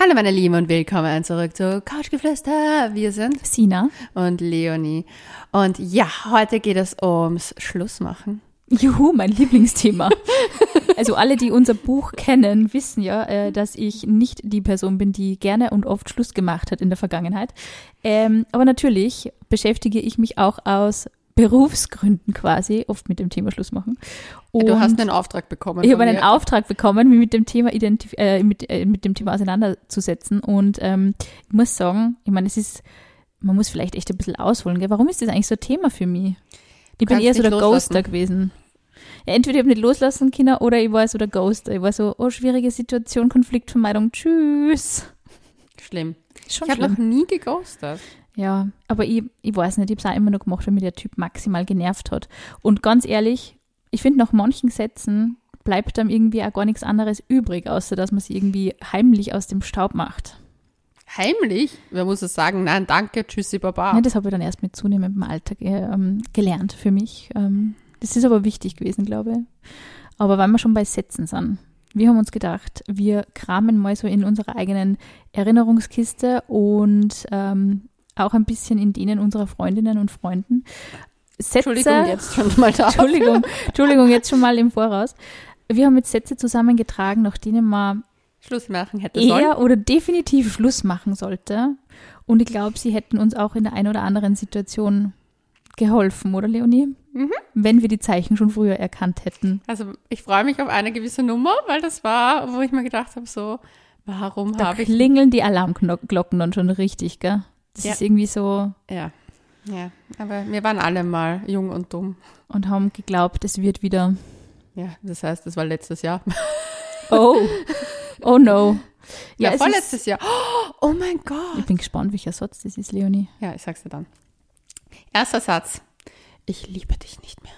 Hallo meine Lieben und willkommen zurück zu Couchgeflüster. Wir sind Sina. und Leonie. Und ja, heute geht es ums Schlussmachen. Juhu, mein Lieblingsthema. also alle, die unser Buch kennen, wissen ja, äh, dass ich nicht die Person bin, die gerne und oft Schluss gemacht hat in der Vergangenheit. Ähm, aber natürlich beschäftige ich mich auch aus Berufsgründen quasi oft mit dem Thema Schluss machen. Ja, du Und hast einen Auftrag bekommen. ich habe einen mir. Auftrag bekommen, mich mit dem Thema identif äh, mit, äh, mit dem Thema auseinanderzusetzen. Und ähm, ich muss sagen, ich meine, es ist, man muss vielleicht echt ein bisschen ausholen. Gell? Warum ist das eigentlich so ein Thema für mich? Ich bin eher so der loslassen. Ghoster gewesen. Ja, entweder ich habe nicht loslassen können oder ich war so der Ghoster. Ich war so, oh, schwierige Situation, Konfliktvermeidung, tschüss. Schlimm. Ich habe noch nie geghostet. Ja, aber ich, ich weiß nicht, ich habe es auch immer noch gemacht, weil mir der Typ maximal genervt hat. Und ganz ehrlich, ich finde, nach manchen Sätzen bleibt dann irgendwie auch gar nichts anderes übrig, außer dass man sie irgendwie heimlich aus dem Staub macht. Heimlich? Wer muss es sagen? Nein, danke, tschüssi, baba. Ja, das habe ich dann erst mit zunehmendem Alter ähm, gelernt für mich. Ähm, das ist aber wichtig gewesen, glaube ich. Aber weil wir schon bei Sätzen sind, wir haben uns gedacht, wir kramen mal so in unserer eigenen Erinnerungskiste und ähm, auch ein bisschen in denen unserer Freundinnen und Freunden. Sätze, Entschuldigung, jetzt schon mal da. Entschuldigung, Entschuldigung, jetzt schon mal im Voraus. Wir haben jetzt Sätze zusammengetragen, nach denen man Schluss machen hätte sollen. eher oder definitiv Schluss machen sollte. Und ich glaube, sie hätten uns auch in der einen oder anderen Situation geholfen, oder Leonie? Mhm. Wenn wir die Zeichen schon früher erkannt hätten. Also ich freue mich auf eine gewisse Nummer, weil das war, wo ich mir gedacht habe, so, warum Da habe ich... klingeln die Alarmglocken dann schon richtig, gell? Das Ja. ist irgendwie so Ja, ja, aber wir waren alle mal jung und dumm. und haben geglaubt, es wird wieder. Ja, das heißt, das war letztes Jahr. Oh, oh no. Ja, ist- vorletztes Jahr. Oh mein Gott. Ich bin gespannt, welcher Satz das ist, Leonie. Ja, ich sag's dir dann. Erster Satz. Ich liebe dich nicht mehr.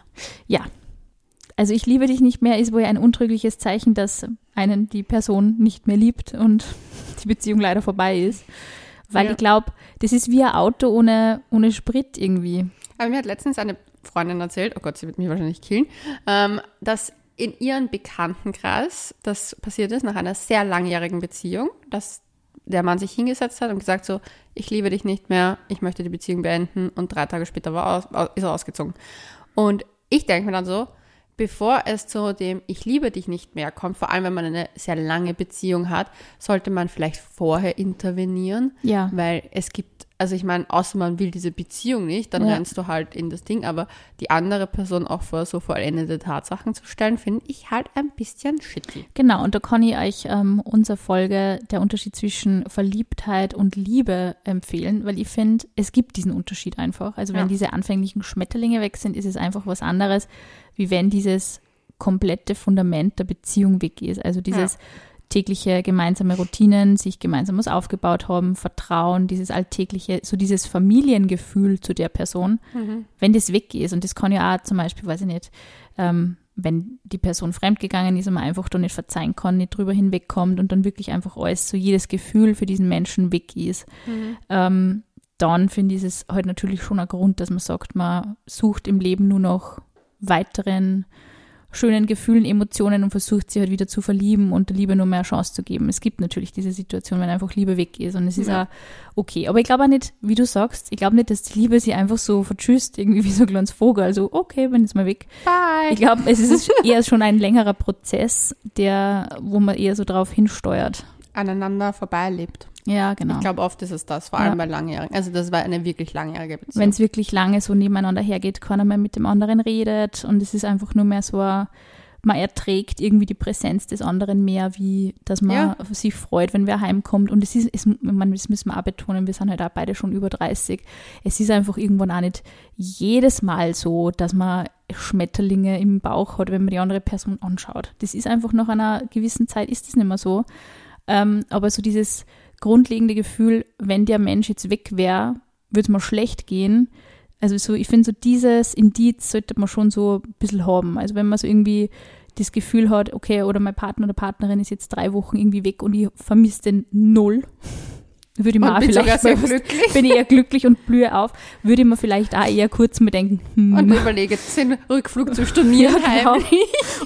Ja. Also ich liebe dich nicht mehr ist wohl ein untrügliches Zeichen, dass einen die Person nicht mehr liebt und die Beziehung leider vorbei ist. Weil Ja. ich glaube, das ist wie ein Auto ohne, ohne Sprit irgendwie. Aber mir hat letztens eine Freundin erzählt, oh Gott, sie wird mich wahrscheinlich killen, ähm, dass in ihrem Bekanntenkreis das passiert ist nach einer sehr langjährigen Beziehung, dass der Mann sich hingesetzt hat und gesagt so, ich liebe dich nicht mehr, ich möchte die Beziehung beenden und drei Tage später war aus, ist er ausgezogen. Und ich denke mir dann so, bevor es zu dem Ich liebe dich nicht mehr kommt, vor allem wenn man eine sehr lange Beziehung hat, sollte man vielleicht vorher intervenieren, Ja. weil es gibt, also ich meine, außer man will diese Beziehung nicht, dann Ja. rennst du halt in das Ding, aber die andere Person auch vor so vollendete Tatsachen zu stellen, finde ich halt ein bisschen shitty. Genau, und da kann ich euch ähm, unsere Folge Der Unterschied zwischen Verliebtheit und Liebe empfehlen, weil ich finde, es gibt diesen Unterschied einfach. Also wenn Ja. diese anfänglichen Schmetterlinge weg sind, ist es einfach was anderes, wie wenn dieses komplette Fundament der Beziehung weg ist. Also dieses tägliche gemeinsame Routinen, sich gemeinsam was aufgebaut haben, Vertrauen, dieses alltägliche, so dieses Familiengefühl zu der Person, wenn das weg ist. Und das kann ja auch zum Beispiel, weiß ich nicht, ähm, wenn die Person fremdgegangen ist und man einfach da nicht verzeihen kann, nicht drüber hinwegkommt und dann wirklich einfach alles, so jedes Gefühl für diesen Menschen weg ist, ähm, dann finde ich es halt natürlich schon ein Grund, dass man sagt, man sucht im Leben nur noch weiteren schönen Gefühlen, Emotionen und versucht sie halt wieder zu verlieben und der Liebe nur mehr Chance zu geben. Es gibt natürlich diese Situation, wenn einfach Liebe weg ist und es ist Ja. auch okay. Aber ich glaube auch nicht, wie du sagst, ich glaube nicht, dass die Liebe sie einfach so vertschüsst, irgendwie wie so ein kleines Vogel. Also okay, wenn jetzt mal weg. Bye! Ich glaube, es ist eher schon ein längerer Prozess, der, wo man eher so drauf hinsteuert. Aneinander vorbeilebt. Ja, genau. Ich glaube, oft ist es das, vor Ja. allem bei Langjährigen. Also das war eine wirklich langjährige Beziehung. Wenn es wirklich lange so nebeneinander hergeht, keiner mehr mit dem anderen redet und es ist einfach nur mehr so, ein- man erträgt irgendwie die Präsenz des anderen mehr, wie dass man Ja. sich freut, wenn wer heimkommt. Und es ist, es, man, das müssen wir auch betonen, wir sind halt auch beide schon über 30. Es ist einfach irgendwann auch nicht jedes Mal so, dass man Schmetterlinge im Bauch hat, wenn man die andere Person anschaut. Das ist einfach nach einer gewissen Zeit ist das nicht mehr so. Ähm, aber so dieses grundlegende Gefühl, wenn der Mensch jetzt weg wäre, würde es mir schlecht gehen. Also so, ich finde so dieses Indiz sollte man schon so ein bisschen haben. Also wenn man so irgendwie das Gefühl hat, okay, oder mein Partner oder Partnerin ist jetzt drei Wochen irgendwie weg und ich vermisse den null, würde ich mir auch vielleicht mal glücklich. bin ich eher glücklich und blühe auf, würde ich mir vielleicht auch eher kurz mal denken, hm, Und überlege, den Rückflug zu stornieren. Ja, genau.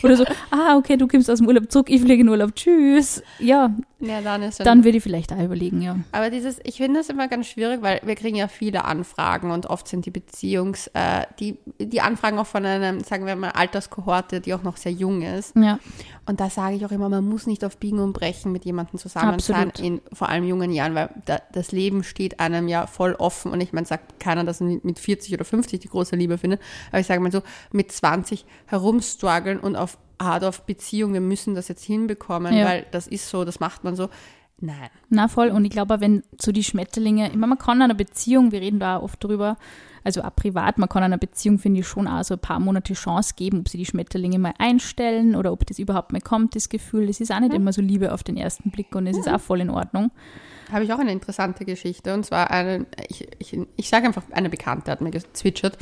oder so, ah, okay, du kommst aus dem Urlaub zurück, ich fliege in Urlaub, tschüss. Ja, Ja, dann ist dann würde ich vielleicht auch überlegen, ja. Aber dieses, ich finde das immer ganz schwierig, weil wir kriegen ja viele Anfragen und oft sind die Beziehungs, äh, die, die Anfragen auch von einem, sagen wir mal, Alterskohorte, die auch noch sehr jung ist. Ja, Und da sage ich auch immer, man muss nicht auf Biegen und Brechen mit jemandem zusammen sein, in vor allem jungen Jahren, weil da, das Leben steht einem ja voll offen. Und ich meine, sagt keiner, dass er mit 40 oder 50 die große Liebe findet. Aber ich sage mal so, mit 20 herumstruggeln und auf hart auf Beziehung, wir müssen das jetzt hinbekommen, Ja. weil das ist so, das macht man so. Nein. na voll. Und ich glaube, wenn so die Schmetterlinge, ich meine, man kann einer Beziehung, wir reden da auch oft drüber, also auch privat, man kann einer Beziehung, finde ich, schon auch so ein paar Monate Chance geben, ob sie die Schmetterlinge mal einstellen oder ob das überhaupt mal kommt, das Gefühl. Das ist auch nicht immer so Liebe auf den ersten Blick und es ist auch voll in Ordnung. Habe ich auch eine interessante Geschichte. Und zwar eine, ich, ich, ich sage einfach, eine Bekannte hat mir gezwitschert,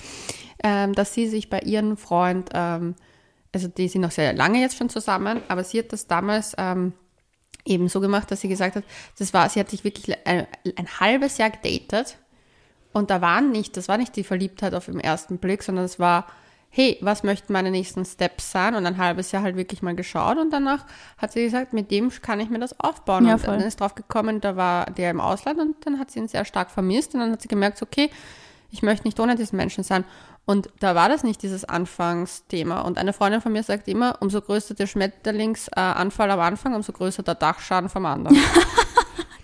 ähm, dass sie sich bei ihrem Freund, ähm, also die sind noch sehr lange jetzt schon zusammen, aber sie hat das damals ähm, eben so gemacht, dass sie gesagt hat, das war, sie hat sich wirklich ein, ein halbes Jahr gedatet und da waren nicht, das war nicht die Verliebtheit auf den ersten Blick, sondern es war, hey, was möchten meine nächsten Steps sein? Und ein halbes Jahr halt wirklich mal geschaut und danach hat sie gesagt, mit dem kann ich mir das aufbauen. Ja, und dann ist drauf gekommen, da war der im Ausland und dann hat sie ihn sehr stark vermisst und dann hat sie gemerkt, okay, ich möchte nicht ohne diesen Menschen sein. Und da war das nicht dieses Anfangsthema. Und eine Freundin von mir sagt immer, umso größer der Schmetterlingsanfall am Anfang, umso größer der Dachschaden vom anderen.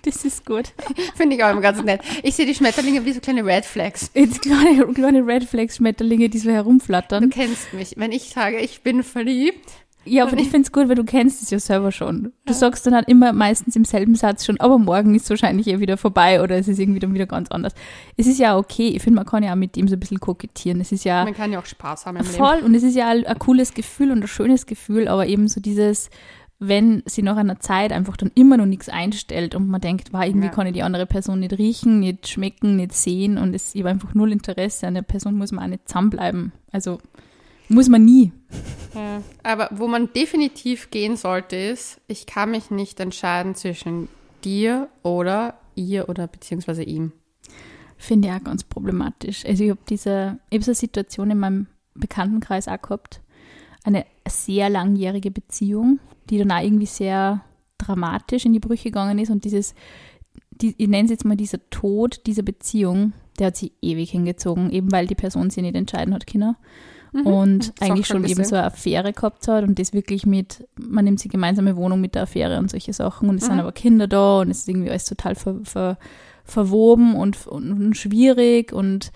Das ist gut. Finde ich auch immer ganz nett. Ich sehe die Schmetterlinge wie so kleine Red Flags. Jetzt kleine, kleine Red Flags Schmetterlinge, die so Du herumflattern. kennst mich. Wenn ich sage, ich bin verliebt, Ja, aber ich finde es gut, weil du kennst es ja selber schon. Du sagst dann halt immer meistens im selben Satz schon, aber morgen ist wahrscheinlich eh wieder vorbei oder es ist irgendwie dann wieder ganz anders. Es ist ja okay. Ich finde, man kann ja auch mit dem so ein bisschen kokettieren. Es ist ja man kann ja auch Spaß haben im Leben. voll und es ist ja ein, ein cooles Gefühl und ein schönes Gefühl, aber eben so dieses, wenn sie nach einer Zeit einfach dann immer noch nichts einstellt und man denkt, war irgendwie Ja. kann ich die andere Person nicht riechen, nicht schmecken, nicht sehen und es ich habe einfach null Interesse an der Person, muss man auch nicht zusammenbleiben. Also muss man nie. Ja. Aber wo man definitiv gehen sollte, ist, ich kann mich nicht entscheiden zwischen dir oder ihr oder beziehungsweise ihm. Finde ich auch ganz problematisch. Also ich habe diese, ich hab so eine Situation in meinem Bekanntenkreis auch gehabt. Eine sehr langjährige Beziehung, die dann auch irgendwie sehr dramatisch in die Brüche gegangen ist und dieses, die, ich nenne es jetzt mal dieser Tod dieser Beziehung, der hat sich ewig hingezogen, eben weil die Person sich nicht entscheiden hat können. Und eigentlich schon eben so eine Affäre gehabt hat und das wirklich mit, man nimmt sie gemeinsame Wohnung mit der Affäre und solche Sachen und es sind Mhm. aber Kinder da und es ist irgendwie alles total ver, ver, verwoben und, und, und schwierig und,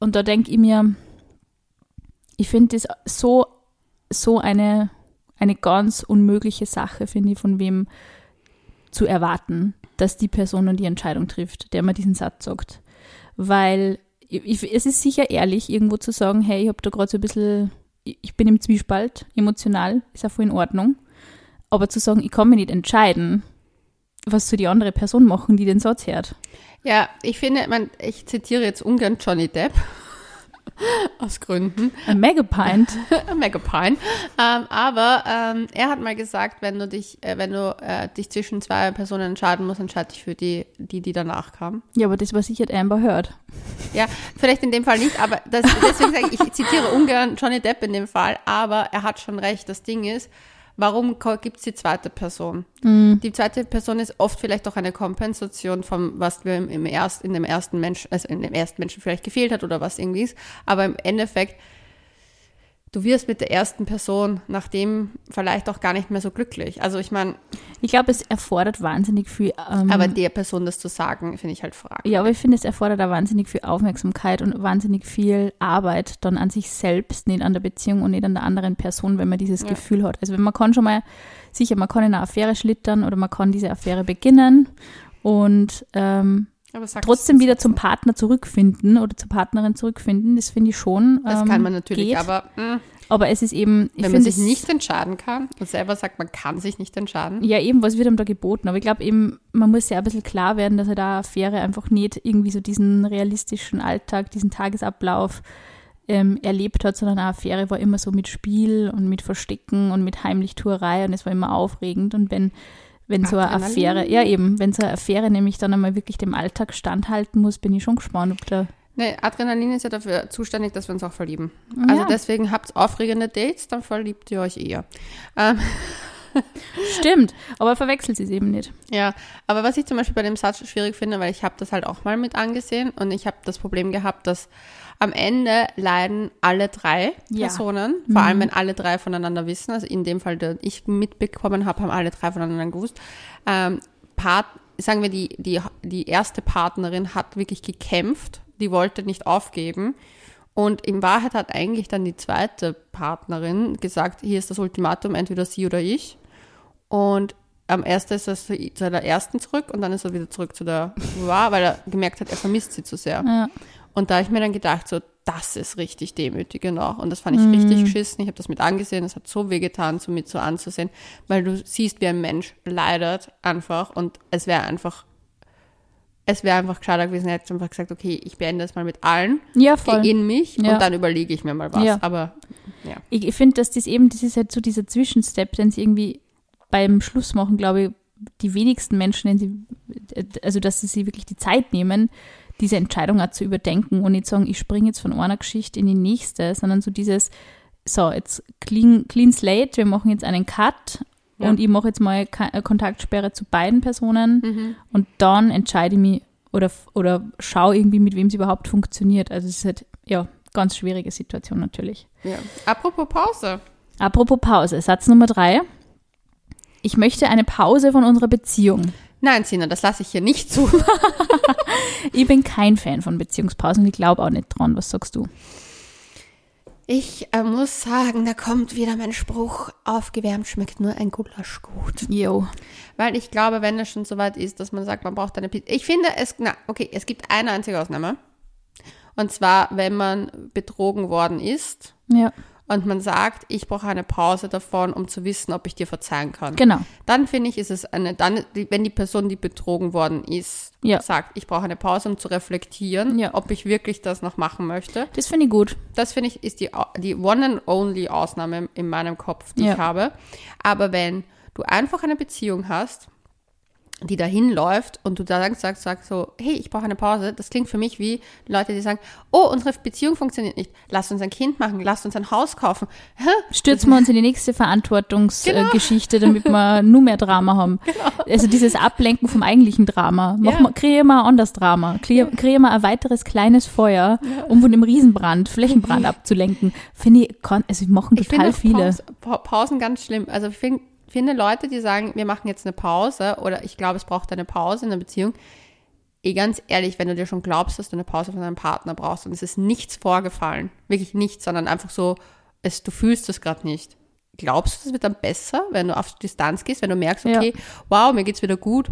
und da denke ich mir, ich finde das so, so eine, eine ganz unmögliche Sache, finde ich, von wem zu erwarten, dass die Person dann die Entscheidung trifft, der man diesen Satz sagt. Weil ich, es ist sicher ehrlich, irgendwo zu sagen, hey, ich habe da gerade so ein bisschen, ich ich bin im Zwiespalt, emotional, ist auch voll in Ordnung. Aber zu sagen, ich kann mich nicht entscheiden, was soll die andere Person machen, die den Satz hört? Ja, ich finde, man, ich zitiere jetzt ungern Johnny Depp. Aus Gründen. Ein Megapint. Megapine. Ähm, aber ähm, er hat mal gesagt, wenn du dich, äh, wenn du äh, dich zwischen zwei Personen entscheiden musst, entscheide dich für die, die, die danach kam. Ja, aber das war sicher Amber Heard. Ja, vielleicht in dem Fall nicht, aber das, deswegen sage ich, ich zitiere ungern Johnny Depp in dem Fall, aber er hat schon recht. Das Ding ist, warum gibt es die zweite Person? Die zweite Person ist oft vielleicht auch eine Kompensation von was wir im, im erst, in dem ersten Menschen, also in dem ersten Menschen vielleicht gefehlt hat oder was irgendwie ist. Aber im Endeffekt, du wirst mit der ersten Person nach dem vielleicht auch gar nicht mehr so glücklich. Also ich meine, Ich glaube, es erfordert wahnsinnig viel. Ähm, aber der Person das zu sagen, finde ich halt fraglich. Ja, aber ich finde, es erfordert auch wahnsinnig viel Aufmerksamkeit und wahnsinnig viel Arbeit dann an sich selbst, nicht an der Beziehung und nicht an der anderen Person, wenn man dieses Ja. Gefühl hat. Also wenn man kann schon mal, sicher, man kann in eine Affäre schlittern oder man kann diese Affäre beginnen und ähm, trotzdem wieder zum Partner zurückfinden oder zur Partnerin zurückfinden, das finde ich schon. Das ähm, kann man natürlich, geht. aber mh, Aber es ist eben, wenn man sich nicht entscheiden kann und selber sagt, man kann sich nicht entscheiden. Ja, eben, was wird einem da geboten? Aber ich glaube eben, man muss ja ein bisschen klar werden, dass er da Affäre einfach nicht irgendwie so diesen realistischen Alltag, diesen Tagesablauf ähm, erlebt hat, sondern eine Affäre war immer so mit Spiel und mit Verstecken und mit Heimlichtuerei und es war immer aufregend. Und wenn, wenn so eine. Affäre, ja eben, wenn so eine Affäre nämlich dann einmal wirklich dem Alltag standhalten muss, bin ich schon gespannt, ob da. Nee, Adrenalin ist ja dafür zuständig, dass wir uns auch verlieben. Also Ja. deswegen habt aufregende Dates, dann verliebt ihr euch eher. Ähm, Stimmt, aber verwechselt sie es eben nicht. Ja, aber was ich zum Beispiel bei dem Satz schwierig finde, weil ich habe das halt auch mal mit angesehen und ich habe das Problem gehabt, dass am Ende leiden alle drei Ja. Personen, vor allem wenn alle drei voneinander wissen, also in dem Fall, der ich mitbekommen habe, haben alle drei voneinander gewusst. Ähm, Part, sagen wir, die, die, die erste Partnerin hat wirklich gekämpft, die wollte nicht aufgeben. Und in Wahrheit hat eigentlich dann die zweite Partnerin gesagt, hier ist das Ultimatum, entweder sie oder ich. Und am ersten ist er zu zu der ersten zurück und dann ist er wieder zurück zu der war, weil er gemerkt hat, er vermisst sie zu sehr. Ja. Und da habe ich mir dann gedacht, so, das ist richtig demütigend auch. Und das fand ich richtig geschissen. Ich habe das mit angesehen. Es hat so wehgetan, so mit so anzusehen, weil du siehst, wie ein Mensch leidet einfach. Und es wäre einfach, es wäre einfach gescheiter gewesen, hätte einfach gesagt, okay, ich beende es mal mit allen, Ja, voll. in mich Ja. und dann überlege ich mir mal was. Ja. Aber ja. Ich, finde, dass das eben, das ist halt so dieser Zwischenstep, den sie irgendwie beim Schluss machen, glaube ich, die wenigsten Menschen, sie, also dass sie sich wirklich die Zeit nehmen, diese Entscheidung auch zu überdenken und nicht sagen, ich springe jetzt von einer Geschichte in die nächste, sondern so dieses, so, jetzt clean, clean slate, wir machen jetzt einen Cut Ja. und ich mache jetzt mal äh, Kontaktsperre zu beiden Personen Mhm. und dann entscheide ich mich oder, oder schaue irgendwie, mit wem es überhaupt funktioniert. Also es ist halt, ja, ganz schwierige Situation natürlich. ja. Apropos Pause. Apropos Pause, Satz Nummer drei. Ich möchte eine Pause von unserer Beziehung. Nein, Sina, das lasse ich hier nicht zu. Ich bin kein Fan von Beziehungspausen und ich glaube auch nicht dran. Was sagst du? Ich äh, muss sagen, da kommt wieder mein Spruch, aufgewärmt schmeckt nur ein Gulasch gut. Jo. Weil ich glaube, wenn es schon so weit ist, dass man sagt, man braucht eine Pizza. Ich finde es, na, okay, es gibt eine einzige Ausnahme. Und zwar, wenn man betrogen worden ist Ja, und man sagt, ich brauche eine Pause davon, um zu wissen, ob ich dir verzeihen kann. genau. Dann finde ich, ist es eine, dann, wenn die Person, die betrogen worden ist, Ja. sagt, ich brauche eine Pause, um zu reflektieren, Ja. ob ich wirklich das noch machen möchte. Das finde ich gut. Das finde ich ist die, die one and only Ausnahme in meinem Kopf, die Ja. ich habe. Aber wenn du einfach eine Beziehung hast, die dahin läuft und du dann sagst, sagst so, hey, ich brauche eine Pause, das klingt für mich wie Leute, die sagen, oh, unsere Beziehung funktioniert nicht, lass uns ein Kind machen, lass uns ein Haus kaufen. Hä? Stürzen wir uns in die nächste Verantwortungsgeschichte, damit wir nur mehr Drama haben. Also dieses Ablenken vom eigentlichen Drama. Mach Ja. mal, kreieren wir ein anderes Drama. Kreieren kreieren wir ein weiteres kleines Feuer, um von dem Riesenbrand, Flächenbrand abzulenken. Finde ich, also machen Ich total finde viele. Pause, Pa- Pausen ganz schlimm. Also ich find, finde Leute, die sagen, wir machen jetzt eine Pause oder ich glaube, es braucht eine Pause in der Beziehung. Eh ganz ehrlich, wenn du dir schon glaubst, dass du eine Pause von deinem Partner brauchst und es ist nichts vorgefallen, wirklich nichts, sondern einfach so, es, du fühlst es gerade nicht. Glaubst du, es wird dann besser, wenn du auf Distanz gehst, wenn du merkst, Ja. okay, wow, mir geht's wieder gut?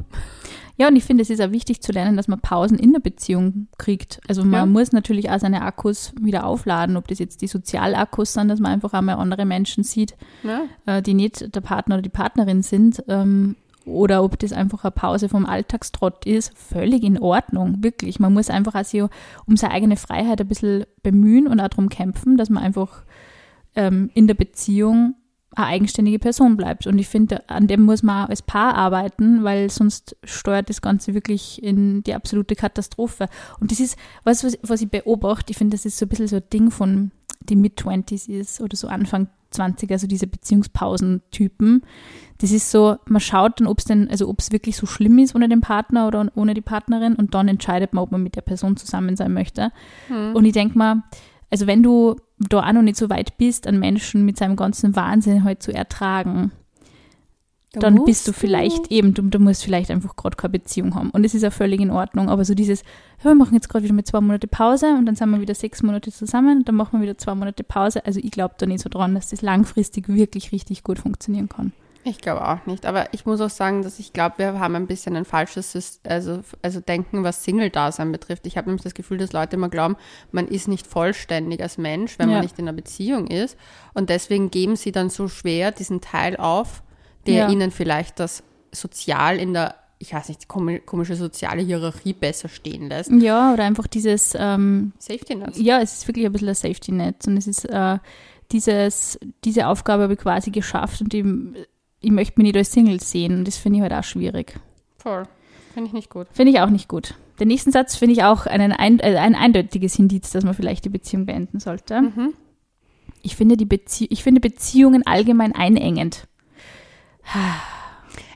Ja, und ich finde, es ist auch wichtig zu lernen, dass man Pausen in der Beziehung kriegt. Also man Ja. muss natürlich auch seine Akkus wieder aufladen, ob das jetzt die Sozialakkus sind, dass man einfach einmal andere Menschen sieht, Ja? äh, die nicht der Partner oder die Partnerin sind, ähm, oder ob das einfach eine Pause vom Alltagstrott ist, völlig in Ordnung, wirklich. Man muss einfach auch sich um seine eigene Freiheit ein bisschen bemühen und auch darum kämpfen, dass man einfach ähm, in der Beziehung eine eigenständige Person bleibt. Und ich finde, an dem muss man als Paar arbeiten, weil sonst steuert das Ganze wirklich in die absolute Katastrophe. Und das ist was, was, was ich beobachte. Ich finde, das ist so ein bisschen so ein Ding von die Mid-20s ist oder so Anfang 20, also diese Beziehungspausen-Typen. Das ist so, man schaut dann, ob es denn, also ob es wirklich so schlimm ist ohne den Partner oder ohne die Partnerin und dann entscheidet man, ob man mit der Person zusammen sein möchte. Und ich denke mal, also wenn du da auch noch nicht so weit bist, einen Menschen mit seinem ganzen Wahnsinn halt zu ertragen, Da dann bist du vielleicht eben, du, du musst vielleicht einfach gerade keine Beziehung haben. Und es ist ja völlig in Ordnung. Aber so dieses, ja, wir machen jetzt gerade wieder mit zwei Monate Pause und dann sind wir wieder sechs Monate zusammen und dann machen wir wieder zwei Monate Pause. Also ich glaube da nicht so dran, dass das langfristig wirklich richtig gut funktionieren kann. Ich glaube auch nicht. Aber ich muss auch sagen, dass ich glaube, wir haben ein bisschen ein falsches also, also Denken, was Single-Dasein betrifft. Ich habe nämlich das Gefühl, dass Leute immer glauben, man ist nicht vollständig als Mensch, wenn Ja. man nicht in einer Beziehung ist. Und deswegen geben sie dann so schwer diesen Teil auf, der Ja. ihnen vielleicht das sozial in der, ich weiß nicht, die komi- komische soziale Hierarchie besser stehen lässt. Ja, oder einfach dieses, ähm, Safety Net. ja, es ist wirklich ein bisschen ein Safety-Net und es ist äh, dieses, diese Aufgabe habe ich quasi geschafft und ich, ich möchte mich nicht als Single sehen und das finde ich halt auch schwierig. Voll. Finde ich nicht gut. Finde ich auch nicht gut. Den nächsten Satz finde ich auch einen ein, äh, ein eindeutiges Indiz, dass man vielleicht die Beziehung beenden sollte. Mhm. Ich, finde die Bezie ich finde Beziehungen allgemein einengend.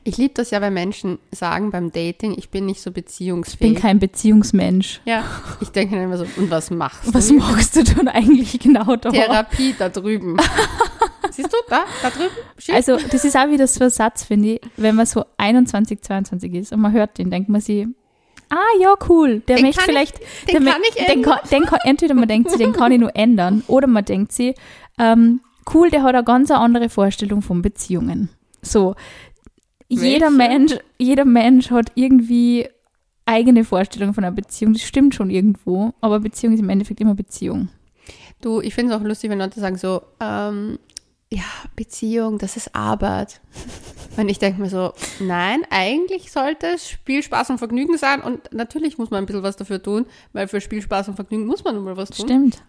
Ich liebe das ja, wenn Menschen sagen beim Dating, ich bin nicht so Ich bin beziehungsfähig. kein Beziehungsmensch. ja, ich denke dann immer so, und was machst Was du? machst du denn eigentlich genau da? Therapie da drüben. Siehst du, da, da drüben? Schild. Also, das ist auch wieder so ein Satz, finde ich, wenn man so 21, 22 ist und man hört den, denkt man sich, ah, ja, cool, der Den möchte kann ich- vielleicht, den der kann ich den ändern. kann, den kann, entweder man denkt sich, den kann ich nur ändern, oder man denkt sich, ähm, cool, der hat eine ganz andere Vorstellung von Beziehungen. So, jeder Welche? Mensch, jeder Mensch hat irgendwie eigene Vorstellungen von einer Beziehung, das stimmt schon irgendwo, aber Beziehung ist im Endeffekt immer Beziehung. Du, ich finde es auch lustig, wenn Leute sagen so, ähm, ja, Beziehung, das ist Arbeit. Und ich denke mir so, nein, eigentlich sollte es Spiel, Spaß und Vergnügen sein. Und natürlich muss man ein bisschen was dafür tun, weil für Spiel, Spaß und Vergnügen muss man nun mal was tun. Stimmt.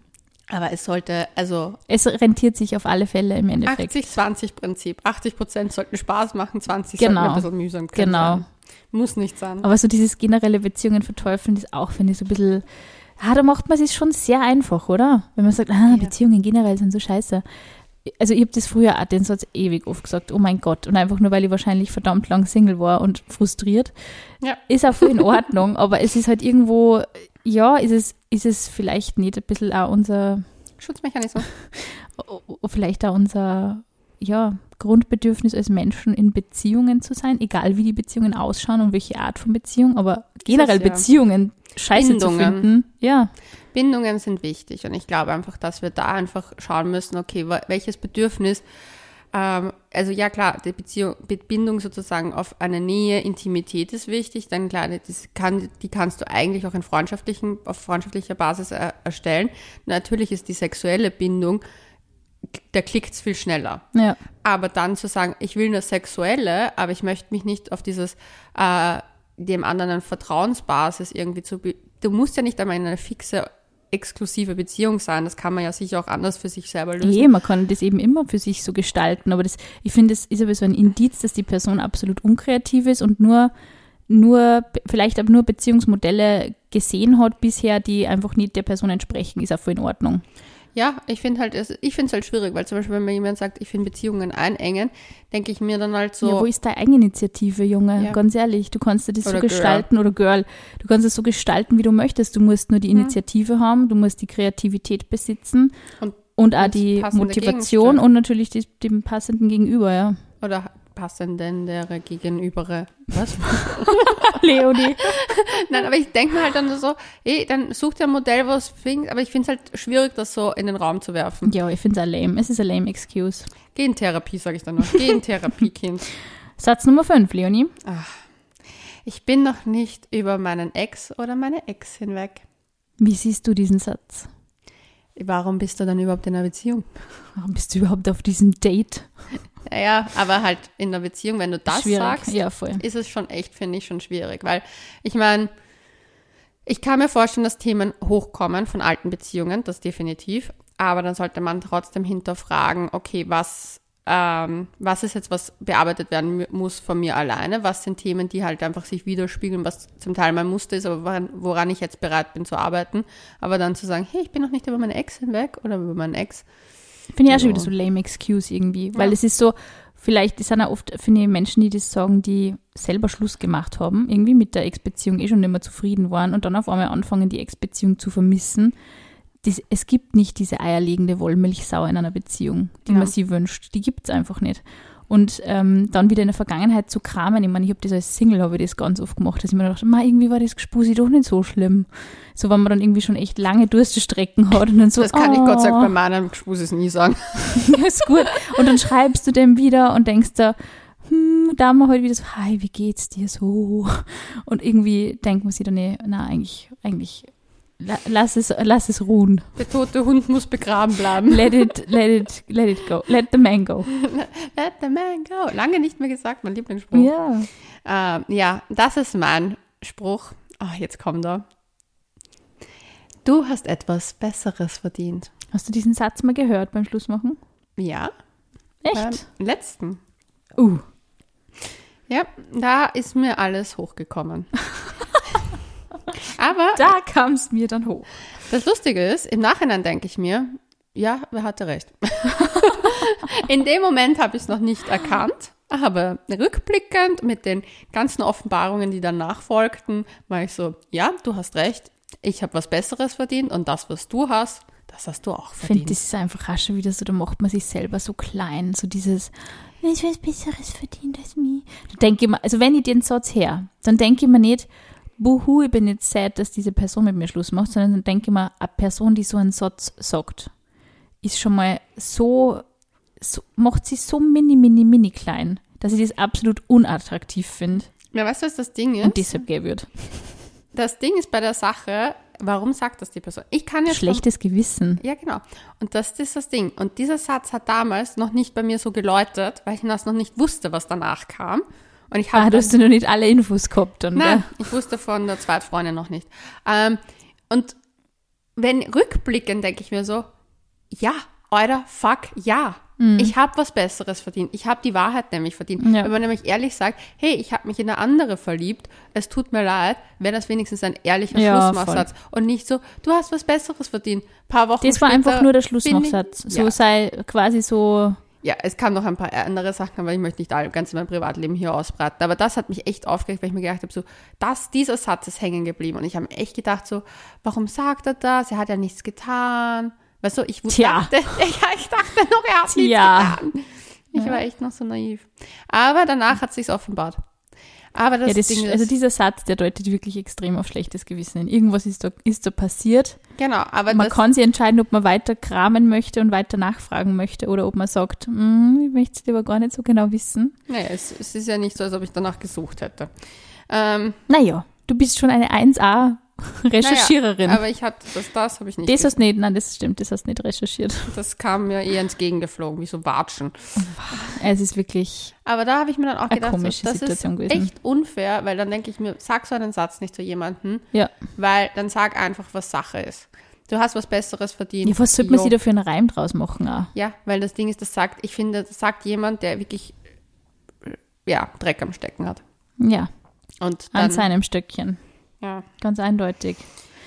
Aber es sollte, also Es rentiert sich auf alle Fälle im Endeffekt. 80-20-Prinzip. 80 Prozent sollten Spaß machen, 20 Genau. sollten ein bisschen mühsam können Genau. sein. Muss nicht sein. Aber so dieses generelle Beziehungen verteufeln ist auch, finde ich, so ein bisschen, ah, da macht man es schon sehr einfach, oder? Wenn man sagt, ah, Ja. Beziehungen generell sind so scheiße. Also ich habe das früher auch den Satz ewig oft gesagt, oh mein Gott. Und einfach nur, weil ich wahrscheinlich verdammt lang Single war und frustriert. Ja. Ist auch voll in Ordnung, aber es ist halt irgendwo, ja, ist es, ist es vielleicht nicht ein bisschen auch unser, Schutzmechanismus. vielleicht auch unser, ja, Grundbedürfnis als Menschen in Beziehungen zu sein, egal wie die Beziehungen ausschauen und welche Art von Beziehung, aber generell ja. Beziehungen scheiße Bindungen. zu finden. Ja, Bindungen sind wichtig und ich glaube einfach, dass wir da einfach schauen müssen, okay, welches Bedürfnis, ähm, also ja klar, die Beziehung, Be- Bindung sozusagen auf eine Nähe, Intimität ist wichtig, dann klar, das kann, die kannst du eigentlich auch in freundschaftlichen, auf freundschaftlicher Basis er, erstellen. Natürlich ist die sexuelle Bindung, da klickt es viel schneller. ja. Aber dann zu sagen, ich will nur sexuelle, aber ich möchte mich nicht auf dieses äh, dem anderen Vertrauensbasis irgendwie zu. Du musst ja nicht einmal in eine fixe, exklusive Beziehung sein. Das kann man ja sicher auch anders für sich selber lösen. Eh, man kann das eben immer für sich so gestalten, aber das, ich finde, es ist aber so ein Indiz, dass die Person absolut unkreativ ist und nur, nur, vielleicht aber nur Beziehungsmodelle gesehen hat bisher, die einfach nicht der Person entsprechen, ist auch voll in Ordnung. Ja, ich finde halt, es- ich finde es halt schwierig, weil zum Beispiel, wenn mir jemand sagt, ich finde Beziehungen einengen, denke ich mir dann halt so. Ja, wo ist deine Eigeninitiative, Junge? Ja. Ganz ehrlich, du kannst dir das Oder so Girl. gestalten oder Girl. Du kannst es so gestalten, wie du möchtest. Du musst nur die Initiative haben, du musst die Kreativität besitzen Und- und auch die Motivation und natürlich die, dem passenden Gegenüber, ja. oder passendere gegenübere. Was? Leonie. Nein, aber ich denke mir halt dann so, ey, dann such dir ein Modell, was fängt, aber ich finde es halt schwierig, das so in den Raum zu werfen. Ja, ich finde es lame. Es ist eine lame Excuse. Geh in Therapie, sage ich dann noch. Geh in Therapie, Kind. Satz Nummer 5, Leonie. Ich bin noch nicht über meinen Ex oder meine Ex hinweg. Wie siehst du diesen Satz? Warum bist du dann überhaupt in einer Beziehung? Warum bist du überhaupt auf diesem Date? Naja, aber halt in einer Beziehung, wenn du das Schwierig. sagst, Ja, ist es schon echt, finde ich, schon schwierig. Weil ich meine, ich kann mir vorstellen, dass Themen hochkommen von alten Beziehungen, das definitiv. Aber dann sollte man trotzdem hinterfragen, okay, was, ähm, was ist jetzt, was bearbeitet werden mu- muss von mir alleine? Was sind Themen, die halt einfach sich widerspiegeln, was zum Teil mein Muster ist, aber woran, woran ich jetzt bereit bin zu arbeiten? Aber dann zu sagen, hey, ich bin noch nicht über meine Ex hinweg oder über meinen Ex. Finde ich auch schon wieder so lame Excuse irgendwie. Weil Ja. es ist so, vielleicht, sind auch oft, finde ich, Menschen, die das sagen, die selber Schluss gemacht haben, irgendwie mit der Ex-Beziehung eh schon nicht mehr zufrieden waren und dann auf einmal anfangen, die Ex-Beziehung zu vermissen. Das, es gibt nicht diese eierlegende Wollmilchsau in einer Beziehung, die Ja. man sie wünscht. Die gibt es einfach nicht. Und ähm, dann wieder in der Vergangenheit zu kramen, ich meine, ich habe das als Single, habe ich das ganz oft gemacht, dass ich mir dachte, ma, irgendwie war das Gespusi doch nicht so schlimm. So, wenn man dann irgendwie schon echt lange Durststrecken hat und dann so, Das kann ich Gott sei Dank oh. bei meinem Gespusis nie sagen. Ja, ist gut. Und dann schreibst du dem wieder und denkst da, hm, da haben wir heute wieder so, hi, wie geht's dir so? Und irgendwie denkt man sich dann, nee, na, eigentlich, eigentlich, lass es, lass es ruhen. Der tote Hund muss begraben bleiben. Let it, let it, let it go. Let the man go. Let the man go. Lange nicht mehr gesagt, mein Lieblingsspruch. Ja. Ähm, ja, das ist mein Spruch. Ah, jetzt kommt er. Du hast etwas Besseres verdient. Hast du diesen Satz mal gehört beim Schlussmachen? Ja, Echt? beim letzten. Uh. Ja, da ist mir alles hochgekommen. Aber Da kam es mir dann hoch. das Lustige ist, im Nachhinein denke ich mir, ja, wer hatte recht. In dem Moment habe ich es noch nicht erkannt, Aber rückblickend mit den ganzen Offenbarungen, die danach folgten, war ich so, ja, du hast recht, ich habe was Besseres verdient und das, was du hast, das hast du auch Ich finde, verdient. das ist einfach rasch wieder so, da macht man sich selber so klein, so dieses, ich was Besseres verdient als mich. Da denke ich mir, also wenn ich den Satz her, dann denke ich mir nicht, buhu, ich bin jetzt sad, dass diese Person mit mir Schluss macht, sondern dann denke ich mir, eine Person, die so einen Satz sagt, ist schon mal so, so macht sie so mini, mini, mini klein, dass ich das absolut unattraktiv finde Ja, weißt du, was das Ding ist? und deshalb gehen würde. Das Ding ist bei der Sache, warum sagt das die Person? Ich kann jetzt Schlechtes Gewissen. Ja, genau. Und das ist das Ding. Und dieser Satz hat damals noch nicht bei mir so geläutet, weil ich das noch nicht wusste, was danach kam. Und ich habe Ah, du hast ja noch nicht alle Infos gehabt dann, Nein, gell? ich wusste von der Zweitfreundin noch nicht. Ähm, und wenn rückblickend denke ich mir so, ja, Alter, fuck, ja. Ich habe was Besseres verdient. Ich habe die Wahrheit nämlich verdient. Mhm. Ja. Wenn man nämlich ehrlich sagt, hey, ich habe mich in eine andere verliebt, es tut mir leid, wäre das wenigstens ein ehrlicher Ja, Schlussmachsatz. Und nicht so, du hast was Besseres verdient. Ein paar Wochen Das war einfach nur der Schlussmachsatz. So ja. sei quasi so, Ja, es kam noch ein paar andere Sachen, aber ich möchte nicht all, ganz mein Privatleben hier ausbraten. Aber das hat mich echt aufgeregt, weil ich mir gedacht habe, so, das, dieser Satz ist hängen geblieben. Und ich habe mir echt gedacht, so, warum sagt er das? Er hat ja nichts getan. Weißt du, ich Tja. dachte, ja, ich dachte noch, er hat Tja. nichts getan. Ich war echt noch so naiv. Aber danach hat sich's offenbart. Aber das, ja, das, Ding ist, also dieser Satz, der deutet wirklich extrem auf schlechtes Gewissen hin. Irgendwas ist da, ist da passiert. genau, aber Man kann sich entscheiden, ob man weiter kramen möchte und weiter nachfragen möchte oder ob man sagt, "Hm, ich möchte es lieber gar nicht so genau wissen. naja, es, es ist ja nicht so, als ob ich danach gesucht hätte. Ähm, Naja, du bist schon eine 1A Recherchiererin. naja, aber ich hatte, das, das habe ich nicht das hast nicht, nein, das stimmt, das hast du nicht recherchiert. Das kam mir eher entgegengeflogen, wie so Watschen. Es ist wirklich, Aber da habe ich mir dann auch gedacht, so, komische das Situation ist gewesen. echt unfair, weil dann denke ich mir, sag so einen Satz nicht zu jemandem, ja. weil dann sag einfach, was Sache ist. Du hast was Besseres verdient. ja was sollte man sich da für einen Reim draus machen? Auch? Ja, weil das Ding ist, das sagt, ich finde, das sagt jemand, der wirklich, äh, ja, Dreck am Stecken hat. Ja, Und an dann, seinem Stöckchen. Ja. Ganz eindeutig.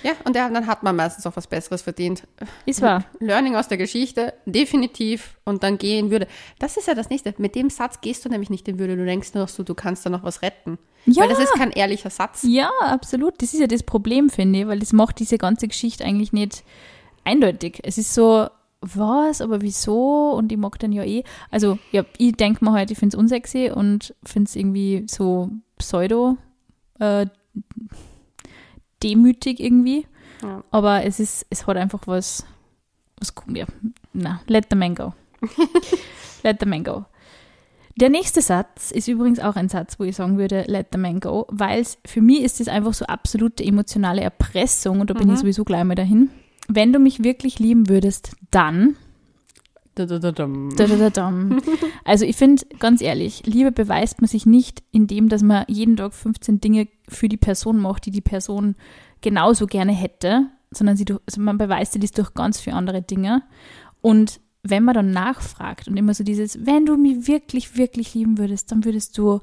ja, und dann hat man meistens auch was Besseres verdient. Ist wahr. Learning aus der Geschichte, definitiv, und dann gehen würde. Das ist ja das Nächste. Mit dem Satz gehst du nämlich nicht in Würde. Du denkst nur noch so, du kannst da noch was retten. Ja. Weil das ist kein ehrlicher Satz. Ja, absolut. Das ist ja das Problem, finde ich, weil das macht diese ganze Geschichte eigentlich nicht eindeutig. Es ist so, was, aber wieso? Und ich mag den ja eh. Also, ja, ich denke mir halt, ich finde es unsexy und finde es irgendwie so pseudo äh, demütig irgendwie. Ja. Aber es ist, es hat einfach was, was. Ja, na, let the man go. let the man go. Der nächste Satz ist übrigens auch ein Satz, wo ich sagen würde, let the man go, weil es für mich ist es einfach so absolute emotionale Erpressung und da bin Mhm. ich sowieso gleich mal dahin. Wenn du mich wirklich lieben würdest, dann. Also ich finde, ganz ehrlich, Liebe beweist man sich nicht, indem dass man jeden Tag 15 Dinge für die Person macht, die die Person genauso gerne hätte, sondern sie also man beweist sie das durch ganz viele andere Dinge. Und wenn man dann nachfragt und immer so dieses, wenn du mich wirklich, wirklich lieben würdest, dann würdest du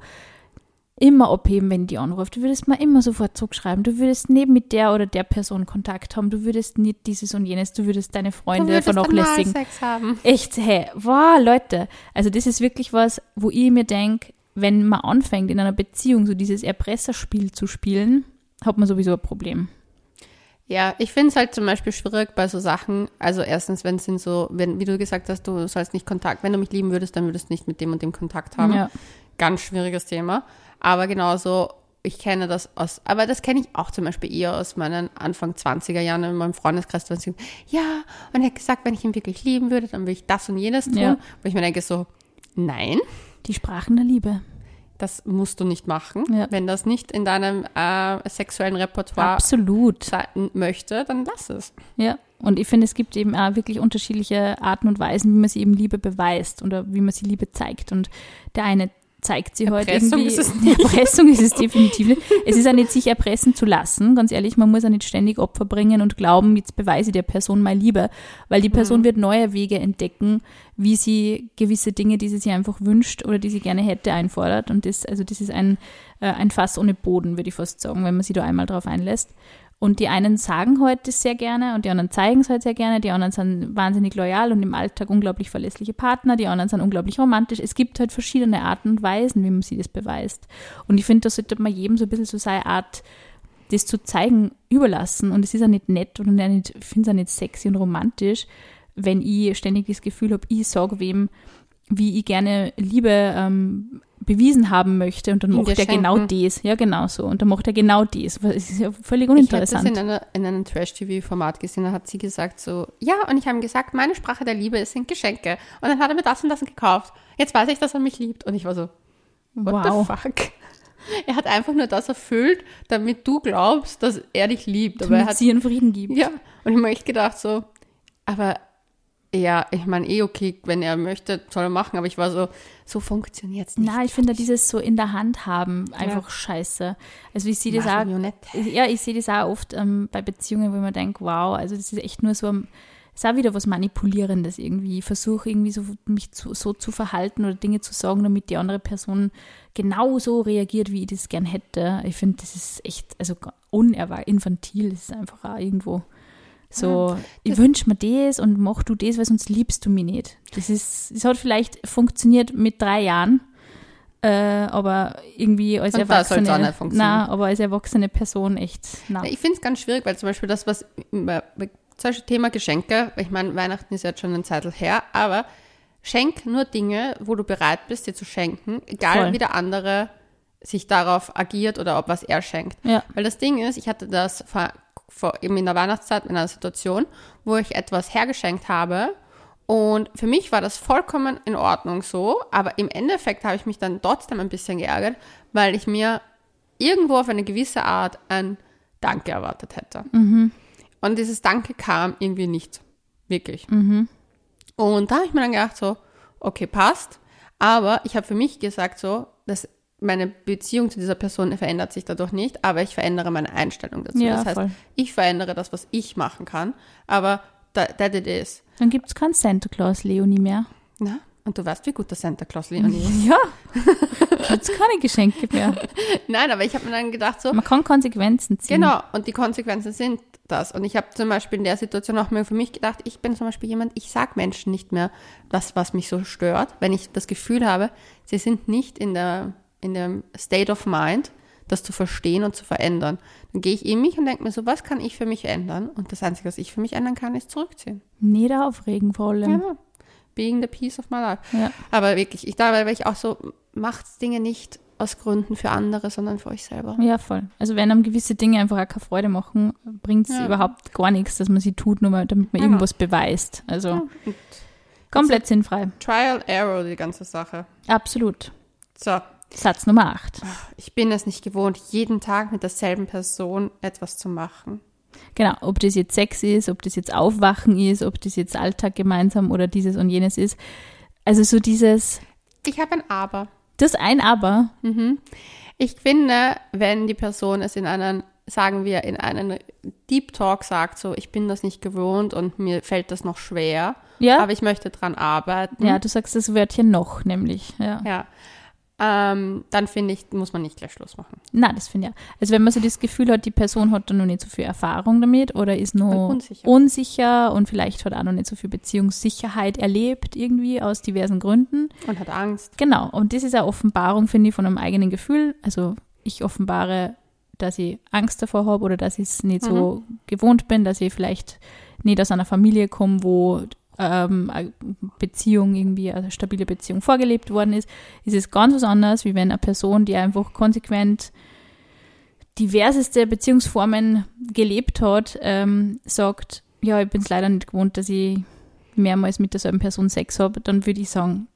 immer abheben, wenn die anruft. Du würdest mir immer sofort zurückschreiben. Du würdest neben mit der oder der Person Kontakt haben. Du würdest nicht dieses und jenes. Du würdest deine Freunde würdest vernachlässigen. Analsex haben. Echt, hey, wow, Leute. Also das ist wirklich was, wo ich mir denke, wenn man anfängt in einer Beziehung so dieses Erpresserspiel zu spielen, hat man sowieso ein Problem. Ja, ich finde es halt zum Beispiel schwierig bei so Sachen. Also erstens, wenn es sind so, wenn, wie du gesagt hast, du sollst nicht Kontakt, wenn du mich lieben würdest, dann würdest du nicht mit dem und dem Kontakt haben. Ja. Ganz schwieriges Thema. Aber genauso, ich kenne das aus, aber das kenne ich auch zum Beispiel eher aus meinen Anfang 20er Jahren in meinem Freundeskreis, wenn sie, ja, und er hat gesagt, wenn ich ihn wirklich lieben würde, dann würde ich das und jenes tun. Ja. Wo ich mir denke so, nein, Die Sprachen der Liebe. das musst du nicht machen. Ja. Wenn das nicht in deinem äh, sexuellen Repertoire Absolut. sein möchte, dann lass es. Ja. Und ich finde, es gibt eben auch wirklich unterschiedliche Arten und Weisen, wie man sie eben Liebe beweist oder wie man sie Liebe zeigt. Und der eine zeigt sie heute Erpressung irgendwie. ist es nicht. Erpressung ist es definitiv nicht. Es ist auch nicht, sich erpressen zu lassen. Ganz ehrlich, man muss auch nicht ständig Opfer bringen und glauben, jetzt beweise ich der Person mal Liebe. Weil die Mhm. Person wird neue Wege entdecken, wie sie gewisse Dinge, die sie sich einfach wünscht oder die sie gerne hätte, einfordert. Und das, also das ist ein, äh, ein Fass ohne Boden, würde ich fast sagen, wenn man sich da einmal drauf einlässt. Und die einen sagen heute sehr gerne und die anderen zeigen es halt sehr gerne. Die anderen sind wahnsinnig loyal und im Alltag unglaublich verlässliche Partner. Die anderen sind unglaublich romantisch. Es gibt halt verschiedene Arten und Weisen, wie man sie das beweist. Und ich finde, da sollte man jedem so ein bisschen so seine Art, das zu zeigen, überlassen. Und es ist ja nicht nett und ich finde es auch nicht sexy und romantisch, wenn ich ständig das Gefühl habe, ich sage wem, wie ich gerne Liebe ähm, bewiesen haben möchte und dann macht er genau das. Ja, genau so. Und dann macht er genau das. Das ist ja völlig uninteressant. Ich habe das in, einer, in einem Trash-TV-Format gesehen, da hat sie gesagt so, ja, und ich habe gesagt, meine Sprache der Liebe sind Geschenke. Und dann hat er mir das und das gekauft. Jetzt weiß ich, dass er mich liebt. Und ich war so, what wow. the fuck? Er hat einfach nur das erfüllt, damit du glaubst, dass er dich liebt. Aber damit er hat sie einen Frieden gibt. Ja, und ich habe mir echt gedacht so, aber ja, ich meine, eh okay, wenn er möchte, soll er machen, aber ich war so, so funktioniert es nicht. Nein, ich finde dieses so in der Hand haben einfach ja. scheiße. Also ich sehe das auch, ja, ich sehe das auch oft ähm, bei Beziehungen, wo man denkt, wow, also das ist echt nur so, ist auch wieder was Manipulierendes irgendwie. Ich versuche irgendwie so, mich zu, so zu verhalten oder Dinge zu sagen, damit die andere Person genau so reagiert, wie ich das gern hätte. Ich finde, das ist echt, also unerwartet, infantil, das ist einfach auch irgendwo so, ja, ich wünsche mir das und mach du das, weil sonst liebst du mich nicht. Das ist, das hat vielleicht funktioniert mit drei Jahren, äh, aber irgendwie als und erwachsene, na, aber als erwachsene Person echt, na. Ich finde es ganz schwierig, weil zum Beispiel das, was zum Beispiel Thema Geschenke, ich meine, Weihnachten ist jetzt schon ein Zeitel her, aber schenk nur Dinge, wo du bereit bist, dir zu schenken, egal Voll. wie der andere sich darauf agiert oder ob was er schenkt. Ja. Weil das Ding ist, ich hatte das vor vor, eben in der Weihnachtszeit in einer Situation, wo ich etwas hergeschenkt habe. Und für mich war das vollkommen in Ordnung so, aber im Endeffekt habe ich mich dann trotzdem ein bisschen geärgert, weil ich mir irgendwo auf eine gewisse Art ein Danke erwartet hätte. Mhm. Und dieses Danke kam irgendwie nicht. Wirklich. Mhm. Und da habe ich mir dann gedacht, so, okay, passt. Aber ich habe für mich gesagt, so, das meine Beziehung zu dieser Person verändert sich dadurch nicht, aber ich verändere meine Einstellung dazu. Ja, das heißt, voll. ich verändere das, was ich machen kann, aber that, that it is. Dann gibt es keinen Santa Claus Leonie mehr. Na, und du weißt, wie gut der Santa Claus Leonie ist. Ja, gibt keine Geschenke mehr. Nein, aber ich habe mir dann gedacht so... Man kann Konsequenzen ziehen. Genau, und die Konsequenzen sind das. Und ich habe zum Beispiel in der Situation auch mir für mich gedacht, ich bin zum Beispiel jemand, ich sage Menschen nicht mehr das, was mich so stört, wenn ich das Gefühl habe, sie sind nicht in der in dem State of Mind, das zu verstehen und zu verändern. Dann gehe ich in mich und denke mir so, was kann ich für mich ändern? Und das Einzige, was ich für mich ändern kann, ist zurückziehen. Nicht aufregen vor allem. Ja, being the peace of my life. Ja. Aber wirklich, ich da, weil ich auch so, macht Dinge nicht aus Gründen für andere, sondern für euch selber. Ja, voll. Also wenn einem gewisse Dinge einfach auch keine Freude machen, bringt es ja. überhaupt gar nichts, dass man sie tut, nur mal, damit man ja. irgendwas beweist. Also ja. komplett sinnfrei. Trial Error, die ganze Sache. Absolut. So, Satz Nummer 8. Ich bin es nicht gewohnt, jeden Tag mit derselben Person etwas zu machen. Genau, ob das jetzt Sex ist, ob das jetzt Aufwachen ist, ob das jetzt Alltag gemeinsam oder dieses und jenes ist. Also so dieses. Ich habe ein Aber. Das ein Aber. Mhm. Ich finde, wenn die Person es in einen, sagen wir, in einen Deep Talk sagt, so, ich bin das nicht gewohnt und mir fällt das noch schwer, ja. aber ich möchte dran arbeiten. Ja, du sagst das Wörtchen noch, nämlich. Ja. ja ähm, dann finde ich, muss man nicht gleich Schluss machen. Nein, das finde ich. Also wenn man so das Gefühl hat, die Person hat da noch nicht so viel Erfahrung damit oder ist noch unsicher. unsicher. und vielleicht hat auch noch nicht so viel Beziehungssicherheit erlebt irgendwie aus diversen Gründen. Und hat Angst. Genau. Und das ist eine Offenbarung, finde ich, von einem eigenen Gefühl. Also ich offenbare, dass ich Angst davor habe oder dass ich es nicht mhm. so gewohnt bin, dass ich vielleicht nicht aus einer Familie komme, wo ähm, Beziehung irgendwie, eine stabile Beziehung vorgelebt worden ist, ist es ganz was anderes, wie wenn eine Person, die einfach konsequent diverseste Beziehungsformen gelebt hat, ähm, sagt, ja, ich bin es leider nicht gewohnt, dass ich mehrmals mit derselben Person Sex habe, dann würde ich sagen,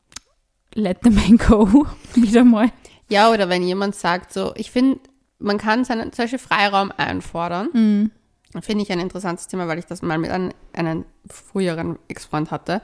let the man go, wieder mal. Ja, oder wenn jemand sagt so, ich finde, man kann seinen solche Freiraum einfordern. Mhm. Finde ich ein interessantes Thema, weil ich das mal mit einem, einem früheren Ex-Freund hatte.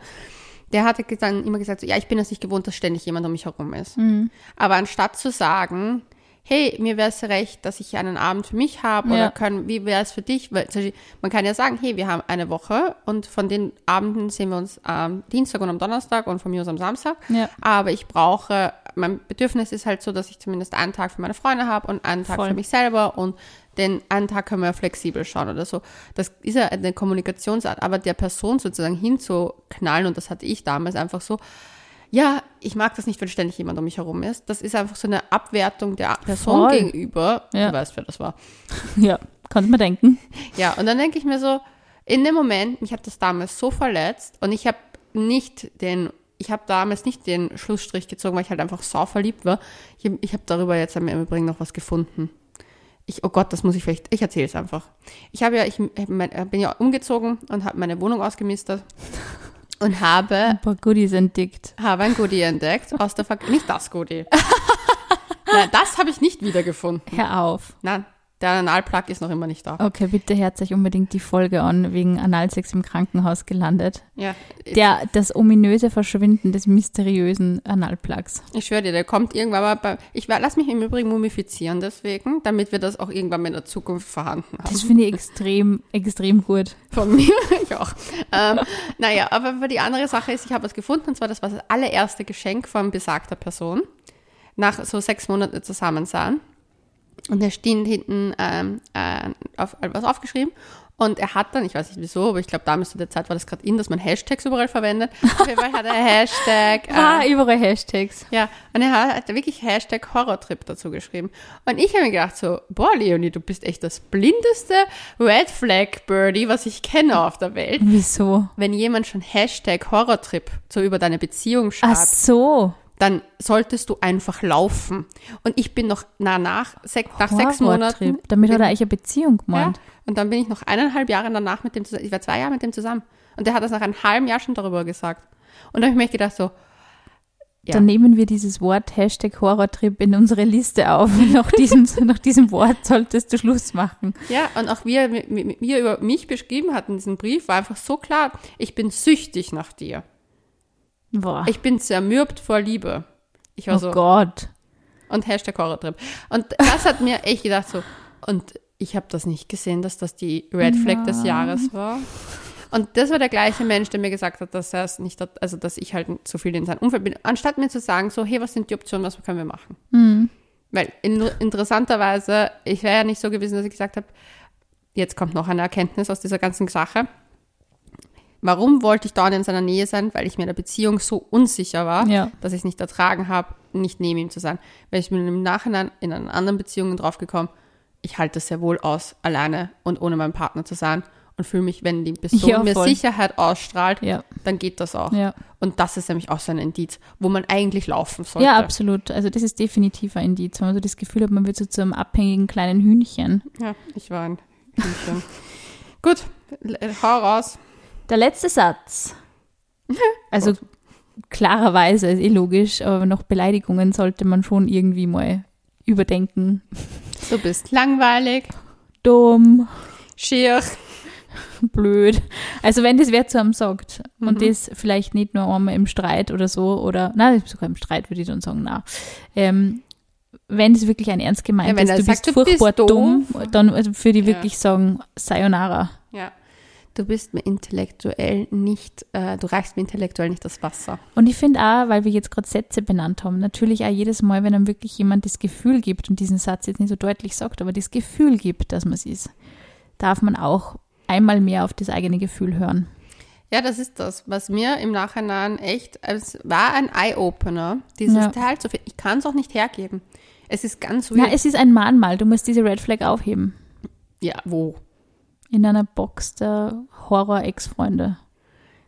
Der hatte dann immer gesagt, so, ja, ich bin es nicht gewohnt, dass ständig jemand um mich herum ist. Mhm. Aber anstatt zu sagen, hey, mir wäre es recht, dass ich einen Abend für mich habe Ja. oder können, wie wäre es für dich? Weil Beispiel, man kann ja sagen, hey, wir haben eine Woche und von den Abenden sehen wir uns am Dienstag und am Donnerstag und von mir aus am Samstag. Ja. Aber ich brauche, mein Bedürfnis ist halt so, dass ich zumindest einen Tag für meine Freunde habe und einen Tag Voll. für mich selber und den einen Tag können wir flexibel schauen oder so. Das ist ja eine Kommunikationsart, aber der Person sozusagen hinzuknallen und das hatte ich damals einfach so, ja, ich mag das nicht, wenn ständig jemand um mich herum ist. Das ist einfach so eine Abwertung der Person Voll. gegenüber. Ja. Du weißt, wer das war. Ja, konnte man denken. Ja, und dann denke ich mir so, in dem Moment, mich hat das damals so verletzt und ich habe nicht den, ich habe damals nicht den Schlussstrich gezogen, weil ich halt einfach sau verliebt war. Ich, ich habe darüber jetzt im Übrigen noch was gefunden. Ich, oh Gott, das muss ich vielleicht, ich erzähle es einfach. Ich habe ja, ich hab mein- äh, bin ja umgezogen und habe meine Wohnung ausgemistet und habe Ein paar Goodies entdeckt. habe ein Goodie entdeckt aus der Ver Nicht das Goodie. Nein, das habe ich nicht wiedergefunden. Hör auf. Nein, der Analplug ist noch immer nicht da. Okay, bitte hört euch unbedingt die Folge an, wegen Analsex im Krankenhaus gelandet. Ja, Der, das ominöse Verschwinden des mysteriösen Analplugs. ich schwöre dir, der kommt irgendwann mal bei. Ich lass mich im Übrigen mumifizieren deswegen, damit wir das auch irgendwann mal in der Zukunft vorhanden haben. Das finde ich extrem, extrem gut. Von mir, ich auch. Ähm, naja, aber die andere Sache ist, ich habe was gefunden, und zwar das war das allererste Geschenk von besagter Person. Nach so sechs Monaten Zusammensein. Und da steht hinten ähm, äh, auf, was aufgeschrieben. Und er hat dann, ich weiß nicht wieso, aber ich glaube, damals zu der Zeit war das gerade in, dass man Hashtags überall verwendet. Auf jeden Fall hat er Hashtag. Ah, Äh, überall Hashtags. ja, und er hat, wirklich Hashtag Horrortrip dazu geschrieben. Und ich habe mir gedacht so, boah, Leonie, du bist echt das blindeste Red Flag Birdie, was ich kenne auf der Welt. Wieso? Wenn jemand schon Hashtag Horrortrip so über deine Beziehung Ach schreibt, so. Dann solltest du einfach laufen. Und ich bin noch na, nach, sech, nach sechs Monaten. Damit hat er eigentlich eine Beziehung ja, gemeint. und dann bin ich noch eineinhalb Jahre danach mit dem zusammen. Ich war zwei Jahre mit dem zusammen. Und der hat das nach einem halben Jahr schon darüber gesagt. Und da habe ich mir gedacht so, ja. Dann nehmen wir dieses Wort Hashtag Horrortrip in unsere Liste auf. nach, diesem, nach diesem Wort solltest du Schluss machen. Ja, und auch wie er mit mir über mich beschrieben hat in diesem Brief, war einfach so klar, ich bin süchtig nach dir. Boah. Ich bin zermürbt vor Liebe. Ich war oh so, Gott. und Hashtag Horrortrip. Und das hat mir echt gedacht so, und ich habe das nicht gesehen, dass das die Red Flag des Jahres war. Und das war der gleiche Mensch, der mir gesagt hat, dass er es nicht hat, also dass ich halt zu viel in seinem Umfeld bin. Anstatt mir zu sagen, so, hey, was sind die Optionen, was können wir machen? Hm. Weil in, interessanterweise, ich wäre ja nicht so gewesen, dass ich gesagt habe, jetzt kommt noch eine Erkenntnis aus dieser ganzen Sache. Warum wollte ich dauernd in seiner Nähe sein? Weil ich mir in der Beziehung so unsicher war, Ja. dass ich es nicht ertragen habe, nicht neben ihm zu sein. Weil ich bin im Nachhinein in einer anderen Beziehung draufgekommen, ich halte es sehr wohl aus, alleine und ohne meinen Partner zu sein und fühle mich, wenn die Person Ja, mir. Sicherheit ausstrahlt, Ja. dann geht das auch. Ja. Und das ist nämlich auch so ein Indiz, wo man eigentlich laufen sollte. ja, absolut. Also das ist definitiv ein Indiz, wenn man so das Gefühl hat, man wird so zu einem abhängigen kleinen Hühnchen. Ja, ich war ein Hühnchen. Gut, l- hau raus. Der letzte Satz. Also klarerweise, ist eh logisch, aber noch Beleidigungen sollte man schon irgendwie mal überdenken. Du bist langweilig, Dumm, schier. blöd. Also wenn das wer zu einem sagt und das vielleicht nicht nur einmal im Streit oder so oder, nein, sogar im Streit würde ich dann sagen, na. Ähm, wenn es wirklich ein ernst gemeint Ja, ist, du sagt, bist du bist furchtbar dumm, doof. dann würde ich Ja. wirklich sagen, Sayonara. Ja. Du bist mir intellektuell nicht, äh, du reichst mir intellektuell nicht das Wasser. Und ich finde auch, weil wir jetzt gerade Sätze benannt haben, natürlich auch jedes Mal, wenn einem wirklich jemand das Gefühl gibt und diesen Satz jetzt nicht so deutlich sagt, aber das Gefühl gibt, dass man es ist, darf man auch einmal mehr auf das eigene Gefühl hören. Ja, das ist das, was mir im Nachhinein echt, es war ein Eye-Opener, dieses Ja. Teil zu finden. Ich kann es auch nicht hergeben. Es ist ganz weird. es ist ein Mahnmal, du musst diese Red Flag aufheben. ja, wo? In einer Box der Horror-Ex-Freunde.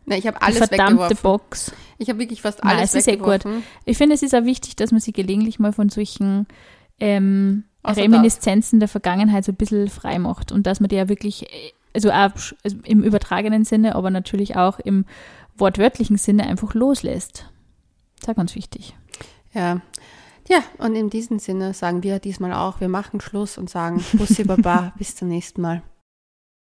Na, ich habe Die alles verdammte weggeworfen. Box. Ich habe wirklich fast Nein, alles es ist eh weggeworfen. Ich finde, es ist auch wichtig, dass man sich gelegentlich mal von solchen ähm, Reminiszenzen der Vergangenheit so ein bisschen frei macht und dass man die ja wirklich, äh, also auch also im übertragenen Sinne, aber natürlich auch im wortwörtlichen Sinne einfach loslässt. Das ist auch ganz wichtig. Ja. Ja, und in diesem Sinne sagen wir diesmal auch, wir machen Schluss und sagen Bussi Baba, bis zum nächsten Mal.